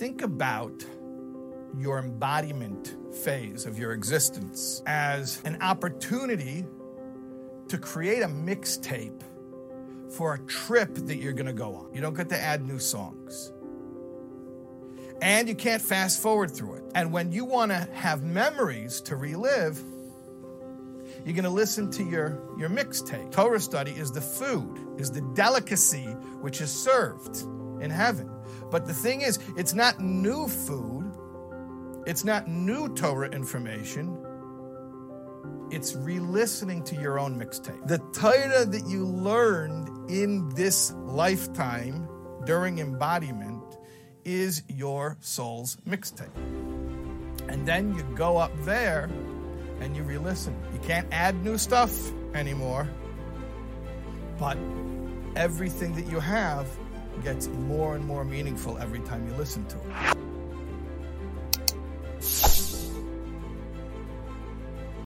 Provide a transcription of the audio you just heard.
think about your embodiment phase of your existence as an opportunity to create a mixtape for a trip that you're going to go on. You don't get to add new songs. And you can't fast forward through it. And when you want to have memories to relive, you're going to listen to your, your mixtape. Torah study is the food, is the delicacy which is served in heaven. But the thing is, it's not new food, it's not new Torah information. It's re listening to your own mixtape. The Torah that you learned in this lifetime during embodiment is your soul's mixtape. And then you go up there and you re listen. You can't add new stuff anymore, but everything that you have gets more and more meaningful every time you listen to it.